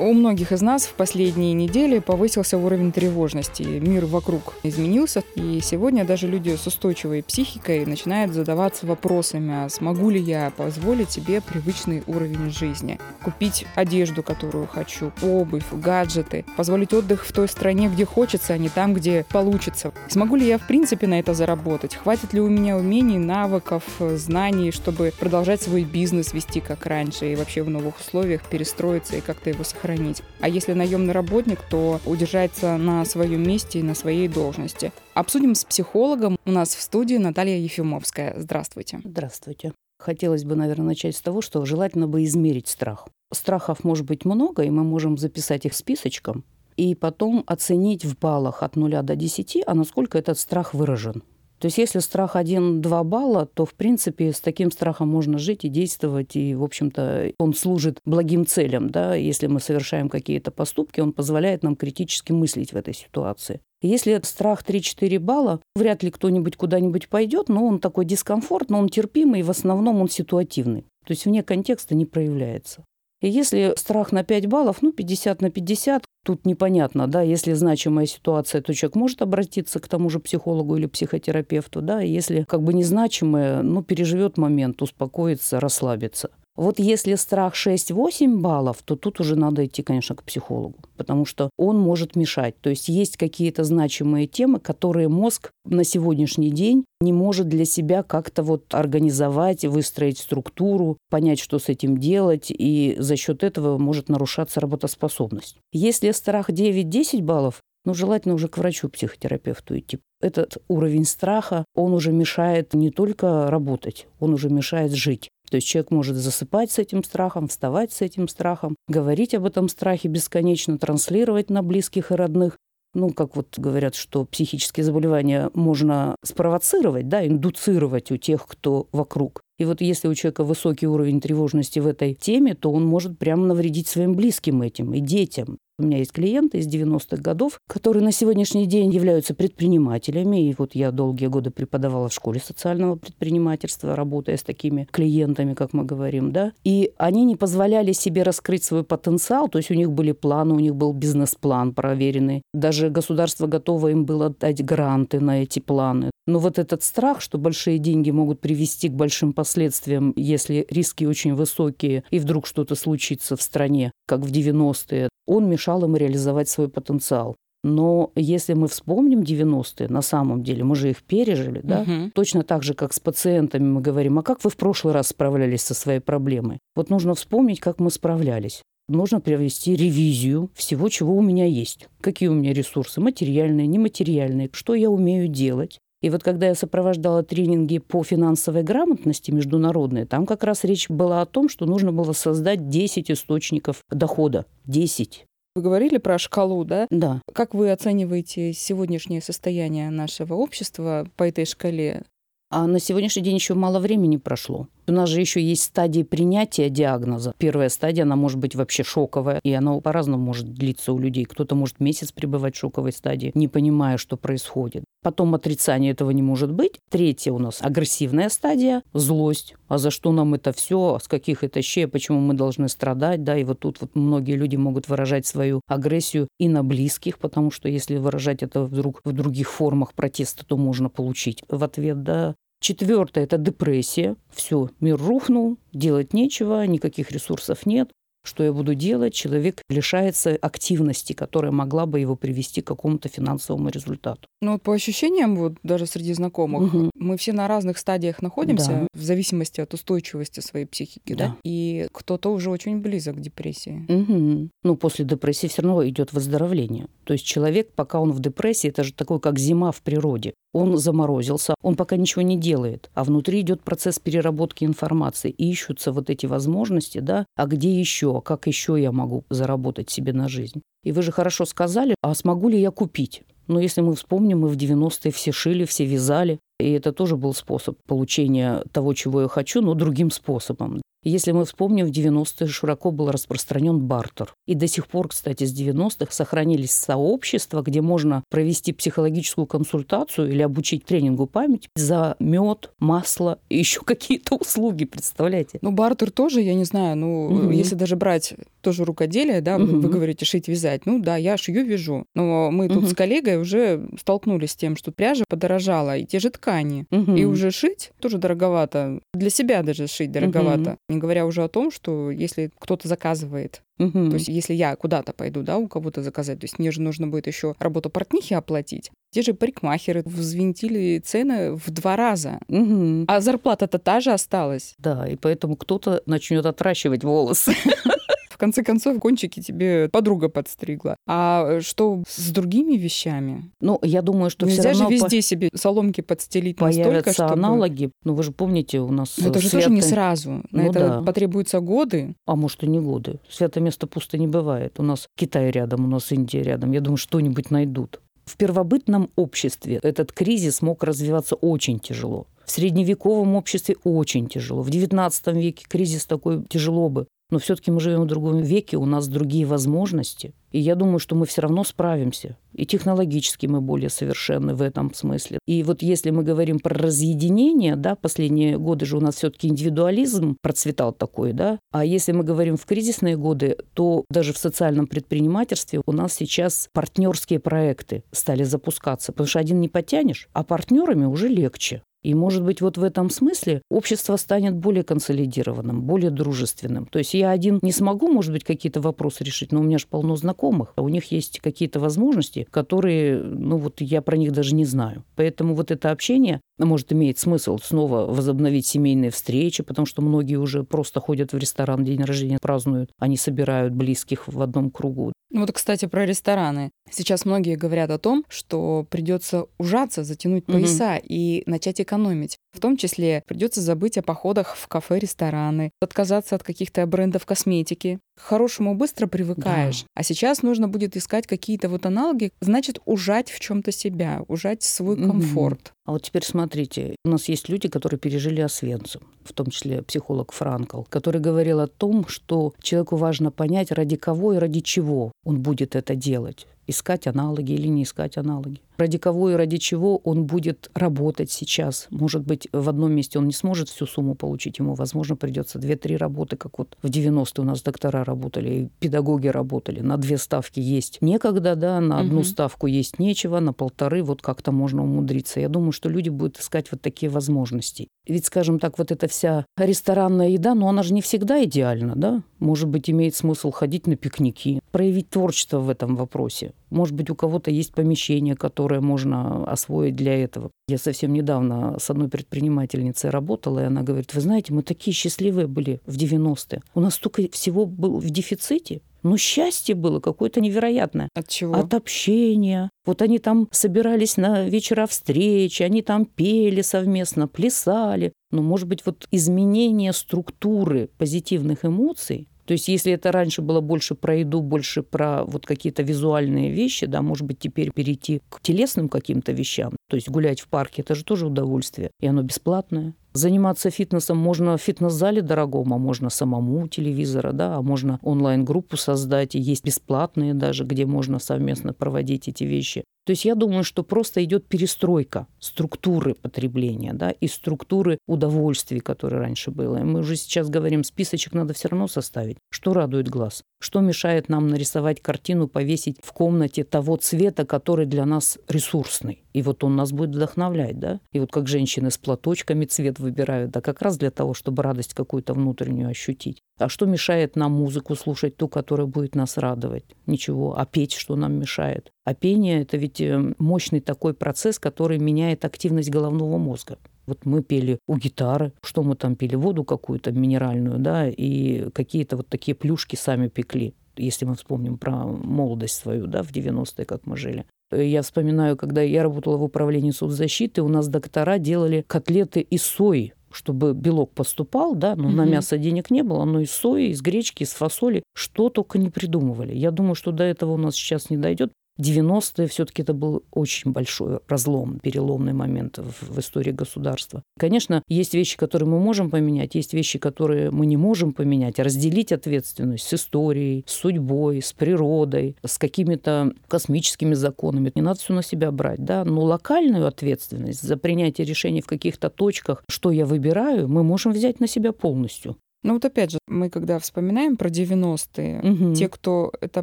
У многих из нас в последние недели повысился уровень тревожности. Мир вокруг изменился, и сегодня даже люди с устойчивой психикой начинают задаваться вопросами, а смогу ли я позволить себе привычный уровень жизни? Купить одежду, которую хочу, обувь, гаджеты, позволить отдых в той стране, где хочется, а не там, где получится. Смогу ли я в принципе на это заработать? Хватит ли у меня умений, навыков, знаний, чтобы продолжать свой бизнес вести как раньше и вообще в новых условиях перестроиться и как-то его сохранить? Сохранить. А если наемный работник, то удержаться на своем месте и на своей должности. Обсудим с психологом. У нас в студии Наталья Ефимовская. Здравствуйте. Здравствуйте. Хотелось бы, наверное, начать с того, что желательно бы измерить страх. Страхов может быть много, и мы можем записать их списочком, и потом оценить в баллах от 0 до 10, а насколько этот страх выражен. То есть если страх 1-2 балла, то, в принципе, с таким страхом можно жить и действовать, и, в общем-то, он служит благим целям. Да? Если мы совершаем какие-то поступки, он позволяет нам критически мыслить в этой ситуации. Если страх 3-4 балла, вряд ли кто-нибудь куда-нибудь пойдет, но он такой дискомфорт, но он терпимый, и в основном он ситуативный. То есть вне контекста не проявляется. И если страх на 5 баллов, ну, 50 на 50, тут непонятно, да, если значимая ситуация, то человек может обратиться к тому же психологу или психотерапевту, да, если как бы незначимая, ну, переживет момент, успокоится, расслабится. Вот если страх 6-8 баллов, то тут уже надо идти, конечно, к психологу, потому что он может мешать. То есть есть какие-то значимые темы, которые мозг на сегодняшний день не может для себя как-то вот организовать, выстроить структуру, понять, что с этим делать, и за счет этого может нарушаться работоспособность. Если страх 9-10 баллов, ну, желательно уже к врачу-психотерапевту идти. Этот уровень страха, он уже мешает не только работать, он уже мешает жить. То есть человек может засыпать с этим страхом, вставать с этим страхом, говорить об этом страхе бесконечно, транслировать на близких и родных. Ну, как вот говорят, что психические заболевания можно спровоцировать, да, индуцировать у тех, кто вокруг. И вот если у человека высокий уровень тревожности в этой теме, то он может прямо навредить своим близким этим и детям. У меня есть клиенты из 90-х годов, которые на сегодняшний день являются предпринимателями. И вот я долгие годы преподавала в школе социального предпринимательства, работая с такими клиентами, как мы говорим. Да? И они не позволяли себе раскрыть свой потенциал. То есть у них были планы, у них был бизнес-план проверенный. Даже государство готово им было дать гранты на эти планы. Но вот этот страх, что большие деньги могут привести к большим последствиям, если риски очень высокие, и вдруг что-то случится в стране, как в 90-е, он мешал им реализовать свой потенциал. Но если мы вспомним 90-е, на самом деле, мы же их пережили, да? Угу. Точно так же, как с пациентами мы говорим, а как вы в прошлый раз справлялись со своей проблемой? Вот нужно вспомнить, как мы справлялись. Нужно провести ревизию всего, чего у меня есть. Какие у меня ресурсы, материальные, нематериальные, что я умею делать, и вот когда я сопровождала тренинги по финансовой грамотности международные, там как раз речь была о том, что нужно было создать 10 источников дохода. 10. Вы говорили про шкалу, да? Да. Как вы оцениваете сегодняшнее состояние нашего общества по этой шкале? А на сегодняшний день еще мало времени прошло. У нас же еще есть стадии принятия диагноза. Первая стадия, она может быть вообще шоковая, и она по-разному может длиться у людей. Кто-то может месяц пребывать в шоковой стадии, не понимая, что происходит. Потом отрицание этого не может быть. Третья у нас агрессивная стадия, злость. А за что нам это все? С каких это щей? Почему мы должны страдать? Да, и вот тут вот многие люди могут выражать свою агрессию и на близких, потому что если выражать это вдруг в других формах протеста, то можно получить в ответ, да, Четвертое – это депрессия. Все, мир рухнул, делать нечего, никаких ресурсов нет. Что я буду делать? Человек лишается активности, которая могла бы его привести к какому-то финансовому результату. Ну вот по ощущениям, вот даже среди знакомых, угу. мы все на разных стадиях находимся, да. в зависимости от устойчивости своей психики, да. да? И кто-то уже очень близок к депрессии. Угу. Ну после депрессии все равно идет выздоровление. То есть человек, пока он в депрессии, это же такое, как зима в природе. Он заморозился, он пока ничего не делает, а внутри идет процесс переработки информации, и ищутся вот эти возможности, да, а где еще, а как еще я могу заработать себе на жизнь. И вы же хорошо сказали, а смогу ли я купить? Но если мы вспомним, мы в 90-е все шили, все вязали. И это тоже был способ получения того, чего я хочу, но другим способом. Если мы вспомним, в 90-е широко был распространен бартер. И до сих пор, кстати, с 90-х сохранились сообщества, где можно провести психологическую консультацию или обучить тренингу памяти за мед, масло и еще какие-то услуги, представляете? Ну, бартер тоже, я не знаю, ну, угу. если даже брать тоже рукоделие, да, угу. вы говорите шить, вязать, ну да, я шью, вяжу. Но мы угу. тут с коллегой уже столкнулись с тем, что пряжа подорожала, и те же ткани. Угу. И уже шить тоже дороговато. Для себя даже шить дороговато. Угу. Не говоря уже о том, что если кто-то заказывает Угу. То есть, если я куда-то пойду, да, у кого-то заказать, то есть мне же нужно будет еще работу портнихи оплатить. Те же парикмахеры взвинтили цены в два раза. Угу. А зарплата-то та же осталась. Да, и поэтому кто-то начнет отращивать волосы. В конце концов, кончики тебе подруга подстригла. А что с другими вещами? Ну, я думаю, что Нельзя все равно же везде по... себе соломки подстелить Появятся настолько, чтобы... аналоги. Ну, вы же помните, у нас... Но это же свято... тоже не сразу. На ну, это да. потребуются годы. А может, и не годы. Свято место пусто не бывает. У нас Китай рядом, у нас Индия рядом. Я думаю, что-нибудь найдут. В первобытном обществе этот кризис мог развиваться очень тяжело. В средневековом обществе очень тяжело. В XIX веке кризис такой тяжело бы. Но все-таки мы живем в другом веке, у нас другие возможности. И я думаю, что мы все равно справимся. И технологически мы более совершенны в этом смысле. И вот если мы говорим про разъединение, да, последние годы же у нас все-таки индивидуализм процветал такой, да. А если мы говорим в кризисные годы, то даже в социальном предпринимательстве у нас сейчас партнерские проекты стали запускаться. Потому что один не потянешь, а партнерами уже легче. И, может быть, вот в этом смысле общество станет более консолидированным, более дружественным. То есть я один не смогу, может быть, какие-то вопросы решить, но у меня же полно знакомых, а у них есть какие-то возможности, которые, ну вот я про них даже не знаю. Поэтому вот это общение может иметь смысл снова возобновить семейные встречи, потому что многие уже просто ходят в ресторан, день рождения празднуют, они собирают близких в одном кругу. Ну вот, кстати, про рестораны. Сейчас многие говорят о том, что придется ужаться, затянуть пояса угу. и начать экономить. В том числе придется забыть о походах в кафе, рестораны, отказаться от каких-то брендов косметики. К хорошему быстро привыкаешь. Да. А сейчас нужно будет искать какие-то вот аналоги, значит, ужать в чем-то себя, ужать свой комфорт. Угу. А вот теперь смотрите, у нас есть люди, которые пережили Освенцим, в том числе психолог Франкл, который говорил о том, что человеку важно понять, ради кого и ради чего он будет это делать искать аналоги или не искать аналоги. Ради кого и ради чего он будет работать сейчас. Может быть, в одном месте он не сможет всю сумму получить, ему, возможно, придется две-три работы, как вот в 90-е у нас доктора работали, и педагоги работали, на две ставки есть некогда, да, на одну угу. ставку есть нечего, на полторы вот как-то можно умудриться. Я думаю, что люди будут искать вот такие возможности. Ведь, скажем так, вот эта вся ресторанная еда, но она же не всегда идеальна, да? Может быть, имеет смысл ходить на пикники, проявить творчество в этом вопросе. Может быть, у кого-то есть помещение, которое можно освоить для этого. Я совсем недавно с одной предпринимательницей работала, и она говорит, вы знаете, мы такие счастливые были в 90-е. У нас столько всего было в дефиците. Но счастье было какое-то невероятное. От чего? От общения. Вот они там собирались на вечера встречи, они там пели совместно, плясали. Но, может быть, вот изменение структуры позитивных эмоций то есть если это раньше было больше про еду, больше про вот какие-то визуальные вещи, да, может быть, теперь перейти к телесным каким-то вещам. То есть гулять в парке – это же тоже удовольствие, и оно бесплатное. Заниматься фитнесом можно в фитнес-зале дорогом, а можно самому у телевизора, да, а можно онлайн-группу создать, и есть бесплатные даже, где можно совместно проводить эти вещи. То есть я думаю, что просто идет перестройка структуры потребления да, и структуры удовольствий, которые раньше было. И мы уже сейчас говорим, списочек надо все равно составить. Что радует глаз? Что мешает нам нарисовать картину, повесить в комнате того цвета, который для нас ресурсный? И вот он нас будет вдохновлять, да? И вот как женщины с платочками цвет выбирают, да как раз для того, чтобы радость какую-то внутреннюю ощутить. А что мешает нам музыку слушать, ту, которая будет нас радовать? Ничего. А петь что нам мешает? А пение – это ведь э, мощный такой процесс, который меняет активность головного мозга. Вот мы пели у гитары, что мы там пели, воду какую-то минеральную, да, и какие-то вот такие плюшки сами пекли если мы вспомним про молодость свою, да, в 90-е, как мы жили. Я вспоминаю, когда я работала в управлении соцзащиты, у нас доктора делали котлеты из сои чтобы белок поступал, да, но угу. на мясо денег не было, но из сои, из гречки, из фасоли, что только не придумывали. Я думаю, что до этого у нас сейчас не дойдет, 90-е все-таки это был очень большой разлом, переломный момент в, в истории государства. Конечно, есть вещи, которые мы можем поменять, есть вещи, которые мы не можем поменять. Разделить ответственность с историей, с судьбой, с природой, с какими-то космическими законами. Не надо все на себя брать, да, но локальную ответственность за принятие решений в каких-то точках, что я выбираю, мы можем взять на себя полностью. Ну вот опять же, мы когда вспоминаем про 90-е, угу. те, кто это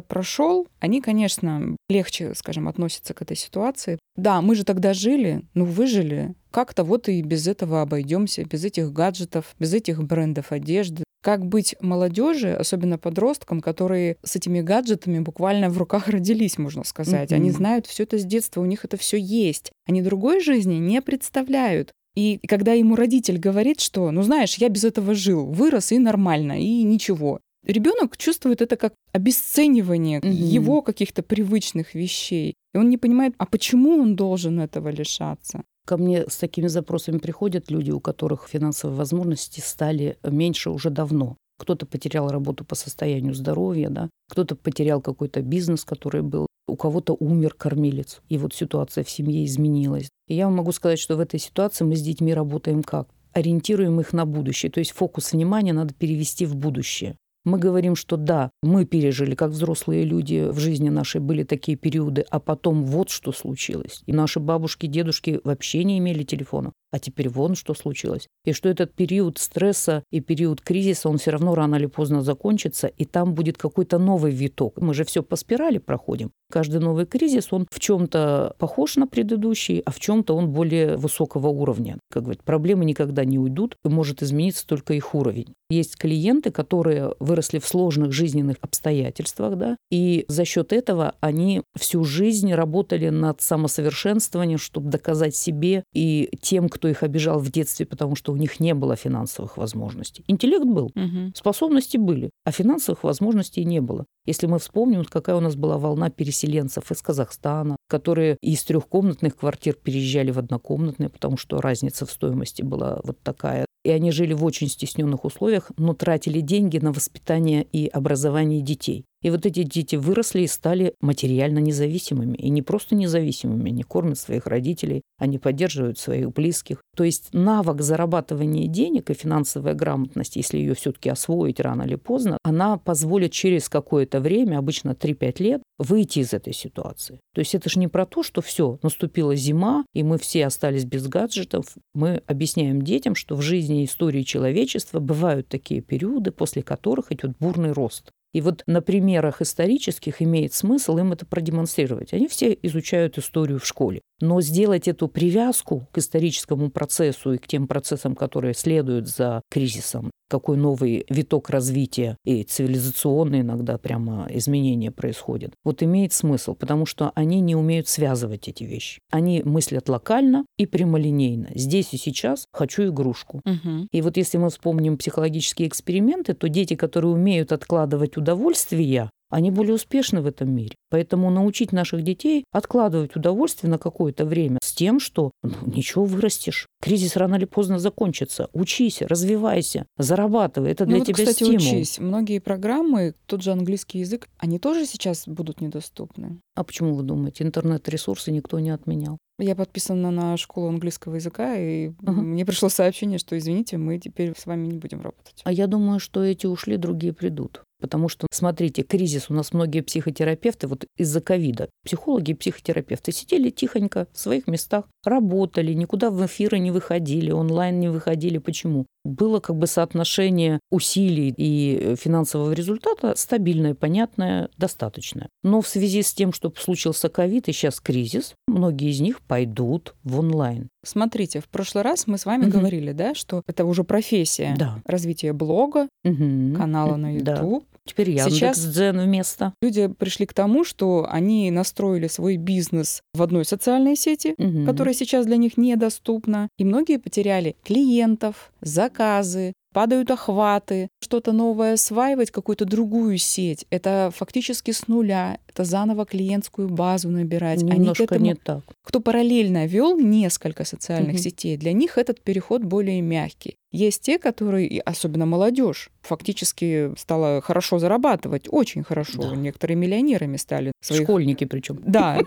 прошел, они, конечно, легче, скажем, относятся к этой ситуации. Да, мы же тогда жили, ну выжили. Как-то вот и без этого обойдемся, без этих гаджетов, без этих брендов одежды. Как быть молодежи, особенно подросткам, которые с этими гаджетами буквально в руках родились, можно сказать. Mm-hmm. Они знают все это с детства, у них это все есть. Они другой жизни не представляют. И когда ему родитель говорит, что, ну знаешь, я без этого жил, вырос и нормально, и ничего. Ребенок чувствует это как обесценивание угу. его каких-то привычных вещей. И он не понимает, а почему он должен этого лишаться. Ко мне с такими запросами приходят люди, у которых финансовые возможности стали меньше уже давно. Кто-то потерял работу по состоянию здоровья, да, кто-то потерял какой-то бизнес, который был, у кого-то умер кормилец, и вот ситуация в семье изменилась. И я могу сказать, что в этой ситуации мы с детьми работаем как? Ориентируем их на будущее, то есть фокус внимания надо перевести в будущее. Мы говорим, что да, мы пережили, как взрослые люди в жизни нашей были такие периоды, а потом вот что случилось. И наши бабушки, дедушки вообще не имели телефона. А теперь вон что случилось. И что этот период стресса и период кризиса, он все равно рано или поздно закончится, и там будет какой-то новый виток. Мы же все по спирали проходим. Каждый новый кризис, он в чем-то похож на предыдущий, а в чем-то он более высокого уровня. Как говорят, проблемы никогда не уйдут, и может измениться только их уровень. Есть клиенты, которые выросли в сложных жизненных обстоятельствах, да, и за счет этого они всю жизнь работали над самосовершенствованием, чтобы доказать себе и тем, кто их обижал в детстве, потому что у них не было финансовых возможностей. Интеллект был, угу. способности были, а финансовых возможностей не было. Если мы вспомним, какая у нас была волна переселенцев из Казахстана, которые из трехкомнатных квартир переезжали в однокомнатные, потому что разница в стоимости была вот такая. И они жили в очень стесненных условиях, но тратили деньги на воспитание и образование детей. И вот эти дети выросли и стали материально независимыми. И не просто независимыми, они кормят своих родителей, они поддерживают своих близких. То есть навык зарабатывания денег и финансовая грамотность, если ее все-таки освоить рано или поздно, она позволит через какое-то время, обычно 3-5 лет, выйти из этой ситуации. То есть это же не про то, что все, наступила зима, и мы все остались без гаджетов. Мы объясняем детям, что в жизни и истории человечества бывают такие периоды, после которых идет бурный рост. И вот на примерах исторических имеет смысл им это продемонстрировать. Они все изучают историю в школе. Но сделать эту привязку к историческому процессу и к тем процессам, которые следуют за кризисом, какой новый виток развития и цивилизационные иногда прямо изменения происходят, вот имеет смысл, потому что они не умеют связывать эти вещи. Они мыслят локально и прямолинейно. Здесь и сейчас хочу игрушку. Угу. И вот если мы вспомним психологические эксперименты, то дети, которые умеют откладывать удовольствие, они более успешны в этом мире. Поэтому научить наших детей откладывать удовольствие на какое-то время тем, что ну, ничего вырастешь. Кризис рано или поздно закончится. Учись, развивайся, зарабатывай. Это для ну, вот, тебя кстати, стимул. учись. Многие программы, тот же английский язык, они тоже сейчас будут недоступны. А почему вы думаете? Интернет-ресурсы никто не отменял. Я подписана на школу английского языка, и uh-huh. мне пришло сообщение, что извините, мы теперь с вами не будем работать. А я думаю, что эти ушли, другие придут. Потому что, смотрите, кризис у нас многие психотерапевты, вот из-за ковида, психологи и психотерапевты сидели тихонько в своих местах, работали, никуда в эфиры не выходили, онлайн не выходили. Почему? Было как бы соотношение усилий и финансового результата стабильное, понятное, достаточное. Но в связи с тем, что случился ковид и сейчас кризис, многие из них пойдут в онлайн. Смотрите, в прошлый раз мы с вами угу. говорили, да, что это уже профессия. Да. Развитие блога, угу. канала на YouTube. Да. Теперь Яндекс Дзен вместо. Люди пришли к тому, что они настроили свой бизнес в одной социальной сети, угу. которая сейчас для них недоступна. И многие потеряли клиентов, заказы, падают охваты, что-то новое осваивать, какую-то другую сеть. Это фактически с нуля, это заново клиентскую базу набирать. Немножко Они к этому, не так. Кто параллельно вел несколько социальных угу. сетей, для них этот переход более мягкий. Есть те, которые, особенно молодежь, фактически стала хорошо зарабатывать, очень хорошо. Да. Некоторые миллионерами стали. Своих... Школьники причем. Да.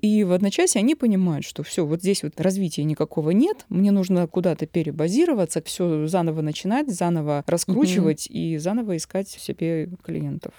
И в одночасье они понимают, что все, вот здесь вот развития никакого нет, мне нужно куда-то перебазироваться, все заново начинать, заново раскручивать угу. и заново искать себе клиентов.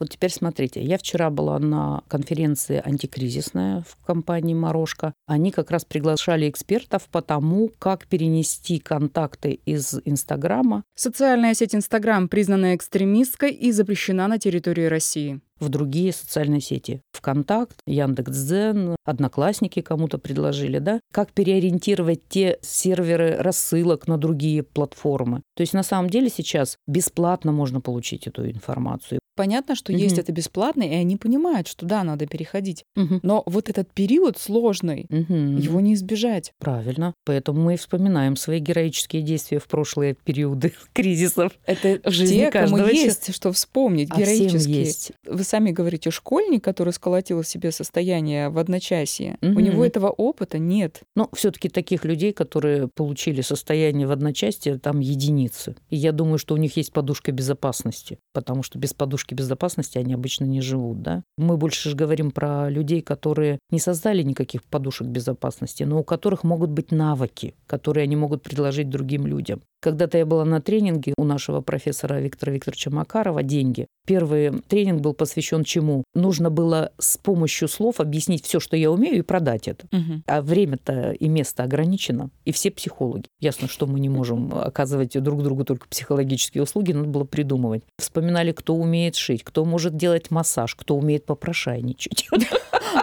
Вот теперь смотрите, я вчера была на конференции антикризисная в компании «Морошка». Они как раз приглашали экспертов по тому, как перенести контакты из Инстаграма. Социальная сеть Инстаграм признана экстремистской и запрещена на территории России в другие социальные сети. ВКонтакт, Яндекс.Дзен, Одноклассники кому-то предложили, да? Как переориентировать те серверы рассылок на другие платформы. То есть на самом деле сейчас бесплатно можно получить эту информацию. Понятно, что угу. есть это бесплатно, и они понимают, что да, надо переходить. Угу. Но вот этот период сложный, угу. его не избежать. Правильно. Поэтому мы и вспоминаем свои героические действия в прошлые периоды кризисов. Это в жизни те, кому есть что вспомнить, а героические. Есть. Вы сами говорите, школьник, который сколотил себе состояние в одночасье, угу. у него этого опыта нет. Но все таки таких людей, которые получили состояние в одночасье, там единицы. И я думаю, что у них есть подушка безопасности, потому что без подушки подушки безопасности они обычно не живут. Да? Мы больше же говорим про людей, которые не создали никаких подушек безопасности, но у которых могут быть навыки, которые они могут предложить другим людям. Когда-то я была на тренинге у нашего профессора Виктора Викторовича Макарова «Деньги». Первый тренинг был посвящен чему? Нужно было с помощью слов объяснить все, что я умею, и продать это. Угу. А время-то и место ограничено, и все психологи. Ясно, что мы не можем оказывать друг другу только психологические услуги, надо было придумывать. Вспоминали, кто умеет шить, кто может делать массаж, кто умеет попрошайничать.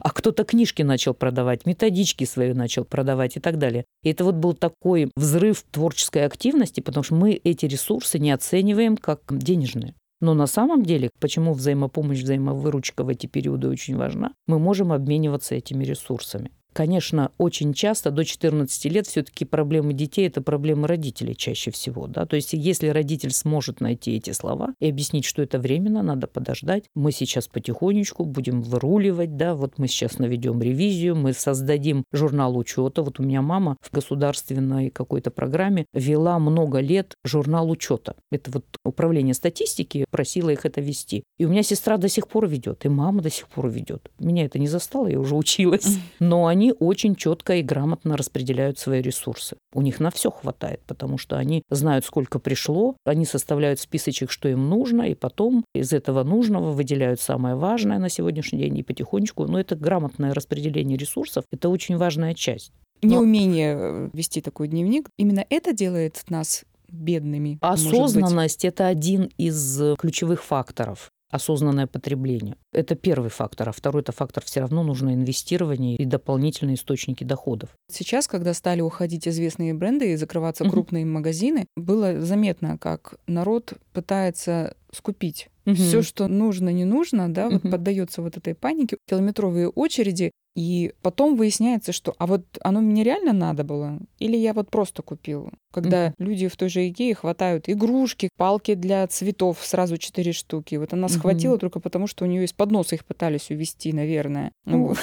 а кто-то книжки начал продавать, методички свои начал продавать и так далее. И это вот был такой взрыв творческой активности, потому что мы эти ресурсы не оцениваем как денежные. Но на самом деле, почему взаимопомощь, взаимовыручка в эти периоды очень важна, мы можем обмениваться этими ресурсами. Конечно, очень часто до 14 лет все-таки проблемы детей – это проблемы родителей чаще всего. Да? То есть если родитель сможет найти эти слова и объяснить, что это временно, надо подождать, мы сейчас потихонечку будем выруливать, да, вот мы сейчас наведем ревизию, мы создадим журнал учета. Вот у меня мама в государственной какой-то программе вела много лет журнал учета. Это вот управление статистики просила их это вести. И у меня сестра до сих пор ведет, и мама до сих пор ведет. Меня это не застало, я уже училась. Но они они очень четко и грамотно распределяют свои ресурсы. У них на все хватает, потому что они знают, сколько пришло, они составляют списочек, что им нужно, и потом из этого нужного выделяют самое важное на сегодняшний день и потихонечку. Но это грамотное распределение ресурсов, это очень важная часть. Но... Неумение э, вести такой дневник, именно это делает нас бедными. Осознанность – это один из ключевых факторов осознанное потребление. Это первый фактор. А второй это фактор все равно нужно инвестирование и дополнительные источники доходов. Сейчас, когда стали уходить известные бренды и закрываться угу. крупные магазины, было заметно, как народ пытается скупить угу. все, что нужно, не нужно, да, угу. вот поддается вот этой панике, километровые очереди, и потом выясняется, что а вот оно мне реально надо было, или я вот просто купил. Когда mm-hmm. люди в той же Икее хватают игрушки, палки для цветов, сразу четыре штуки. Вот она схватила mm-hmm. только потому, что у нее из подноса их пытались увести, наверное. Ну,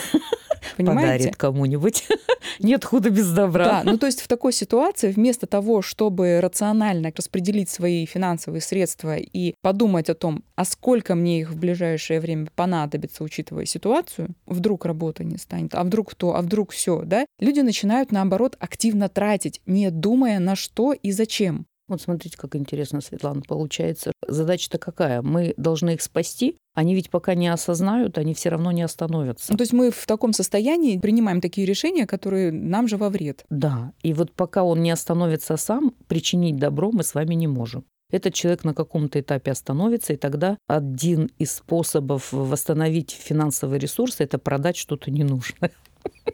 Понимаете? Подарит кому-нибудь. Нет худа без добра. Да, ну то есть в такой ситуации вместо того, чтобы рационально распределить свои финансовые средства и подумать о том, а сколько мне их в ближайшее время понадобится, учитывая ситуацию, вдруг работа не станет, а вдруг то, а вдруг все, да, люди начинают наоборот активно тратить, не думая на что и зачем. Вот смотрите, как интересно, Светлана, получается. Задача-то какая? Мы должны их спасти, они ведь пока не осознают, они все равно не остановятся. Ну, то есть мы в таком состоянии принимаем такие решения, которые нам же во вред. Да, и вот пока он не остановится сам, причинить добро мы с вами не можем. Этот человек на каком-то этапе остановится, и тогда один из способов восстановить финансовые ресурсы – это продать что-то ненужное.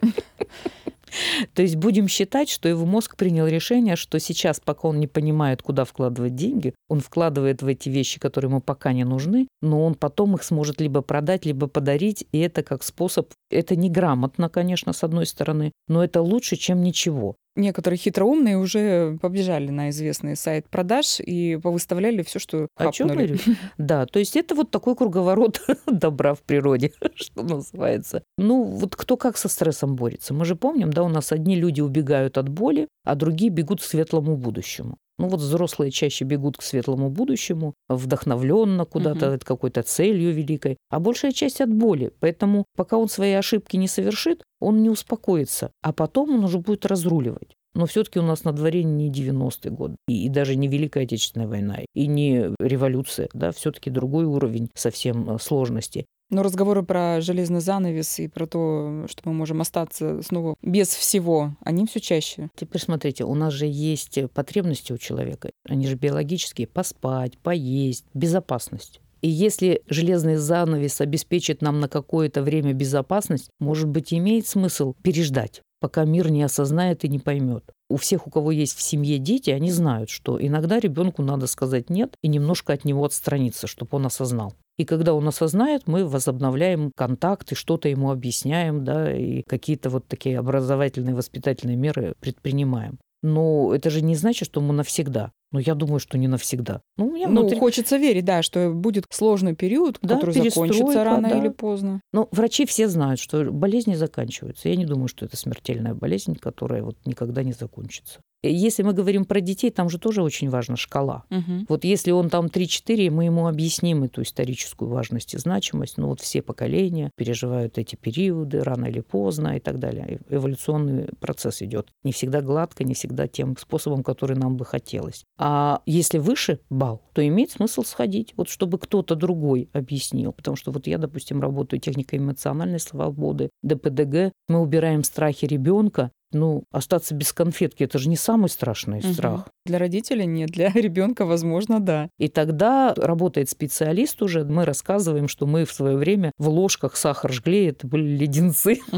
То есть будем считать, что его мозг принял решение, что сейчас, пока он не понимает, куда вкладывать деньги, он вкладывает в эти вещи, которые ему пока не нужны, но он потом их сможет либо продать, либо подарить, и это как способ, это неграмотно, конечно, с одной стороны, но это лучше, чем ничего. Некоторые хитроумные уже побежали на известный сайт продаж и повыставляли все, что хапнули. говорю? Да, то есть это вот такой круговорот добра в природе, что называется. Ну, вот кто как со стрессом борется. Мы же помним, да, у нас одни люди убегают от боли, а другие бегут к светлому будущему. Ну вот взрослые чаще бегут к светлому будущему, вдохновленно куда-то, от какой-то целью великой, а большая часть от боли. Поэтому пока он свои ошибки не совершит, он не успокоится, а потом он уже будет разруливать. Но все-таки у нас на дворе не 90-й год, и, и даже не Великая Отечественная война, и не революция, да, все-таки другой уровень совсем э, сложности. Но разговоры про железный занавес и про то, что мы можем остаться снова без всего, они все чаще. Теперь смотрите, у нас же есть потребности у человека, они же биологические, поспать, поесть, безопасность. И если железный занавес обеспечит нам на какое-то время безопасность, может быть, имеет смысл переждать, пока мир не осознает и не поймет. У всех, у кого есть в семье дети, они знают, что иногда ребенку надо сказать нет и немножко от него отстраниться, чтобы он осознал. И когда он осознает, мы возобновляем контакт и что-то ему объясняем, да, и какие-то вот такие образовательные, воспитательные меры предпринимаем. Но это же не значит, что мы навсегда. Но я думаю, что не навсегда. Ну, у меня Ну, внутри- хочется верить, да, что будет сложный период, Да, который закончится рано да. или поздно. Но врачи все знают, что болезни заканчиваются. Я не думаю, что это смертельная болезнь, которая вот никогда не закончится. И Если мы говорим про детей, там же тоже очень важна шкала. Мгм. Вот если он там 3-4, мы ему объясним эту историческую важность и значимость. Ну вот все поколения переживают эти периоды рано или поздно и так далее. Э- Эволюционный процесс идет. Не всегда гладко, не всегда тем способом, который нам бы хотелось. А если выше балл, то имеет смысл сходить, вот чтобы кто-то другой объяснил. Потому что вот я, допустим, работаю техникой эмоциональной свободы, ДПДГ. Мы убираем страхи ребенка. Ну, остаться без конфетки – это же не самый страшный Мгм. страх. Для родителей нет, для ребенка, возможно, да. И тогда работает специалист уже. Мы рассказываем, что мы в свое время в ложках сахар жгли, это были леденцы.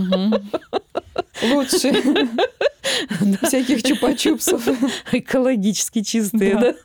Лучше всяких чупа-чупсов. экологически чистые, да.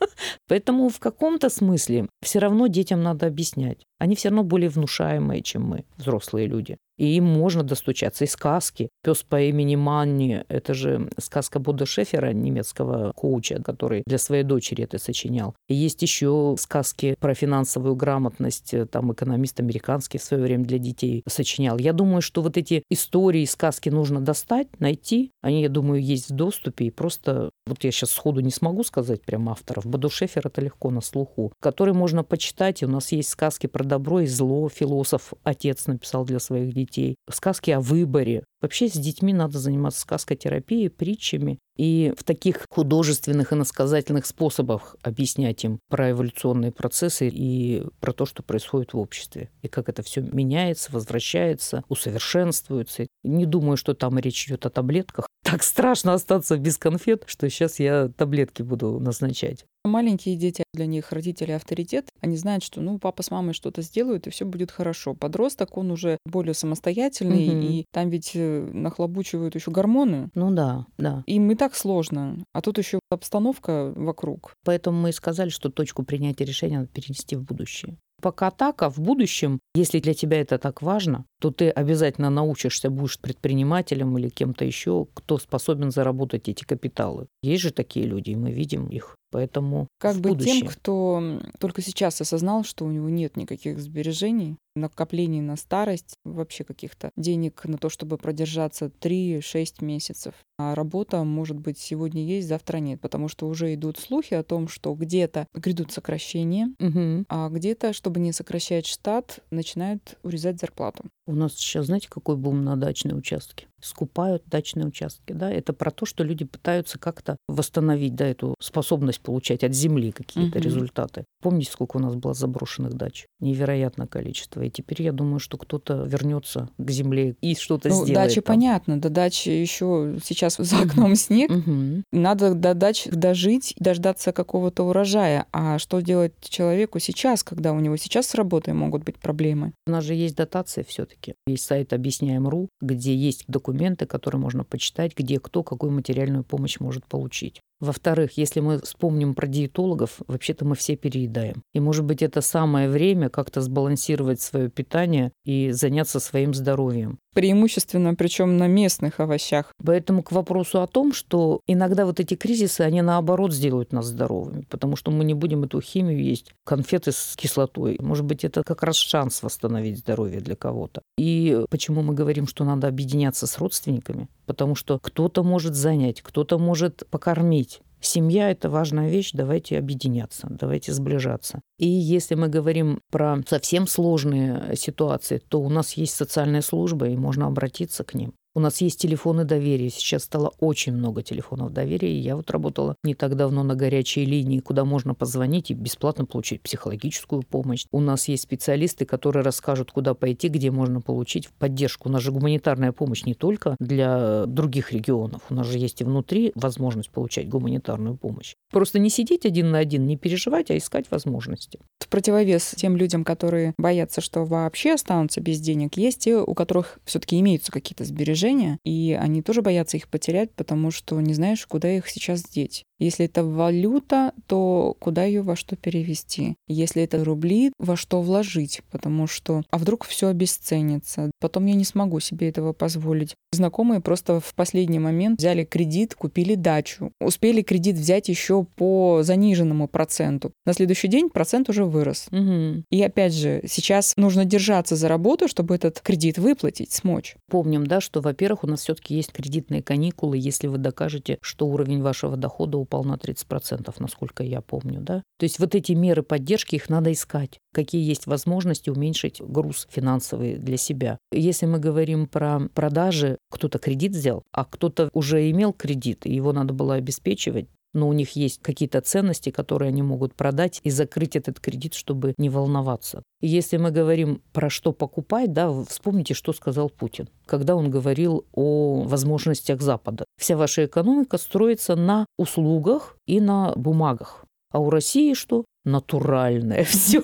Поэтому в каком-то смысле все равно детям надо объяснять. Они все равно более внушаемые, чем мы, взрослые люди. И им можно достучаться. И сказки. Пес по имени Манни – это же сказка Бода Шефера, немецкого коуча, который для своей дочери это сочинял. И есть еще сказки про финансовую грамотность. Там экономист американский в свое время для детей сочинял. Я думаю, что вот эти истории, сказки нужно достать, найти. Они, я думаю, есть в доступе. И просто, вот я сейчас сходу не смогу сказать прям авторов. Боду Шефер это легко на слуху. Который можно почитать. И у нас есть сказки про добро и зло. Философ, отец написал для своих детей. Сказки о выборе. Вообще с детьми надо заниматься сказкотерапией, притчами. И в таких художественных и насказательных способах объяснять им про эволюционные процессы и про то, что происходит в обществе. И как это все меняется, возвращается, усовершенствуется. Не думаю, что там речь идет о таблетках. Так страшно остаться без конфет, что сейчас я таблетки буду назначать. Маленькие дети, для них родители авторитет. Они знают, что ну папа с мамой что-то сделают, и все будет хорошо. Подросток, он уже более самостоятельный, Мгм. и там ведь э, нахлобучивают еще гормоны. Ну да, да. Им и так сложно. А тут еще обстановка вокруг. Поэтому мы и сказали, что точку принятия решения надо перенести в будущее. Пока так, а в будущем, если для тебя это так важно, то ты обязательно научишься, будешь предпринимателем или кем-то еще, кто способен заработать эти капиталы. Есть же такие люди, и мы видим их. Поэтому Как бы будущее. тем, кто только сейчас осознал, что у него нет никаких сбережений, накоплений на старость, вообще каких-то денег на то, чтобы продержаться 3-6 месяцев. А работа, может быть, сегодня есть, завтра нет, потому что уже идут слухи о том, что где-то грядут сокращения, Мгм. а где-то, чтобы не сокращать штат, начинают урезать зарплату. У нас сейчас, знаете, какой бум на дачные участки? Скупают дачные участки, да? Это про то, что люди пытаются как-то восстановить, да, эту способность получать от земли какие-то Мгм. результаты. Помните, сколько у нас было заброшенных дач? Невероятное количество. И теперь я думаю, что кто-то вернется к земле и что-то Ну, сделает. дачи там. понятно, до дачи еще сейчас за окном снег. Мгм. Надо до дач дожить, дождаться какого-то урожая. А что делать человеку сейчас, когда у него сейчас с работой могут быть проблемы? У нас же есть дотация все-таки. Есть сайт объясняем.ру, где есть документы, которые можно почитать, где кто какую материальную помощь может получить. Во-вторых, если мы вспомним про диетологов, вообще-то мы все переедаем. И, может быть, это самое время как-то сбалансировать свое питание и заняться своим здоровьем. Преимущественно, причем на местных овощах. Поэтому к вопросу о том, что иногда вот эти кризисы, они наоборот сделают нас здоровыми, потому что мы не будем эту химию есть, конфеты с кислотой. Может быть, это как раз шанс восстановить здоровье для кого-то. И почему мы говорим, что надо объединяться с родственниками? Потому что кто-то может занять, кто-то может покормить, Семья – это важная вещь, давайте объединяться, давайте сближаться. И если мы говорим про совсем сложные ситуации, то у нас есть социальная служба, и можно обратиться к ним. У нас есть телефоны доверия. Сейчас стало очень много телефонов доверия. И я вот работала не так давно на горячей линии, куда можно позвонить и бесплатно получить психологическую помощь. У нас есть специалисты, которые расскажут, куда пойти, где можно получить поддержку. У нас же гуманитарная помощь не только для других регионов. У нас же есть и внутри возможность получать гуманитарную помощь. Просто не сидеть один на один, не переживать, а искать возможности. В противовес тем людям, которые боятся, что вообще останутся без денег, есть те, у которых все-таки имеются какие-то сбережения, и они тоже боятся их потерять, потому что не знаешь, куда их сейчас деть. Если это валюта, то куда ее во что перевести? Если это рубли, во что вложить? Потому что, а вдруг все обесценится? Потом я не смогу себе этого позволить. Знакомые просто в последний момент взяли кредит, купили дачу. Успели кредит взять еще по заниженному проценту. На следующий день процент уже вырос. Угу. И опять же, сейчас нужно держаться за работу, чтобы этот кредит выплатить, смочь. Помним, да, что, во-первых, у нас все-таки есть кредитные каникулы, если вы докажете, что уровень вашего дохода упал на 30%, насколько я помню. Да? То есть вот эти меры поддержки, их надо искать. Какие есть возможности уменьшить груз финансовый для себя. Если мы говорим про продажи, кто-то кредит взял, а кто-то уже имел кредит, и его надо было обеспечивать, но у них есть какие-то ценности, которые они могут продать и закрыть этот кредит, чтобы не волноваться. И если мы говорим про что покупать, да, вспомните, что сказал Путин, когда он говорил о возможностях Запада. Вся ваша экономика строится на услугах и на бумагах. А у России что? Натуральное все.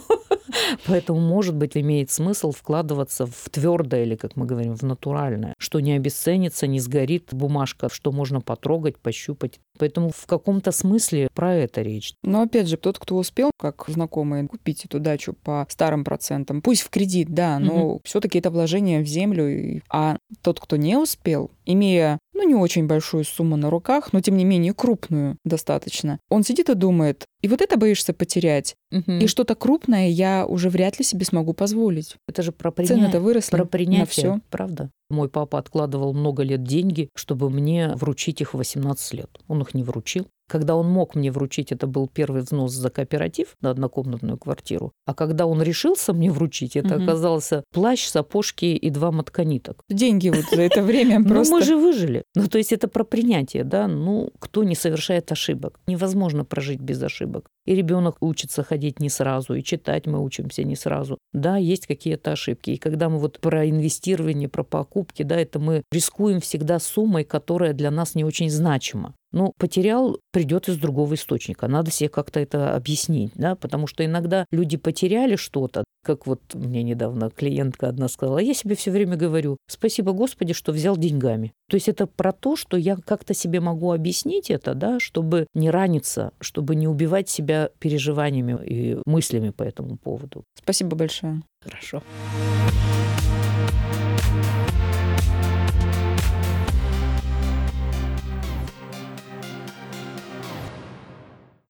Поэтому, может быть, имеет смысл вкладываться в твердое или, как мы говорим, в натуральное, что не обесценится, не сгорит бумажка, что можно потрогать, пощупать. Поэтому в каком-то смысле про это речь. Но опять же, тот, кто успел, как знакомые, купить эту дачу по старым процентам, пусть в кредит, да, но угу. все-таки это вложение в землю. А тот, кто не успел, имея ну, не очень большую сумму на руках, но тем не менее крупную достаточно. Он сидит и думает, и вот это боишься потерять, угу. и что-то крупное я уже вряд ли себе смогу позволить. Это же про принятие. Цены-то выросли про принятие, на все. Правда. Мой папа откладывал много лет деньги, чтобы мне вручить их в 18 лет. Он их не вручил. Когда он мог мне вручить, это был первый взнос за кооператив на однокомнатную квартиру. А когда он решился мне вручить, это угу. оказался плащ, сапожки и два мотканиток. Деньги вот за это время просто... Ну, мы же выжили. Ну, то есть это про принятие, да? Ну, кто не совершает ошибок? Невозможно прожить без ошибок. И ребенок учится ходить не сразу, и читать мы учимся не сразу. Да, есть какие-то ошибки. И когда мы вот про инвестирование, про покупки, да, это мы рискуем всегда суммой, которая для нас не очень значима. Ну, потерял, придет из другого источника. Надо себе как-то это объяснить, да, потому что иногда люди потеряли что-то, как вот мне недавно клиентка одна сказала, я себе все время говорю, спасибо Господи, что взял деньгами. То есть это про то, что я как-то себе могу объяснить это, да, чтобы не раниться, чтобы не убивать себя переживаниями и мыслями по этому поводу. Спасибо большое. Хорошо.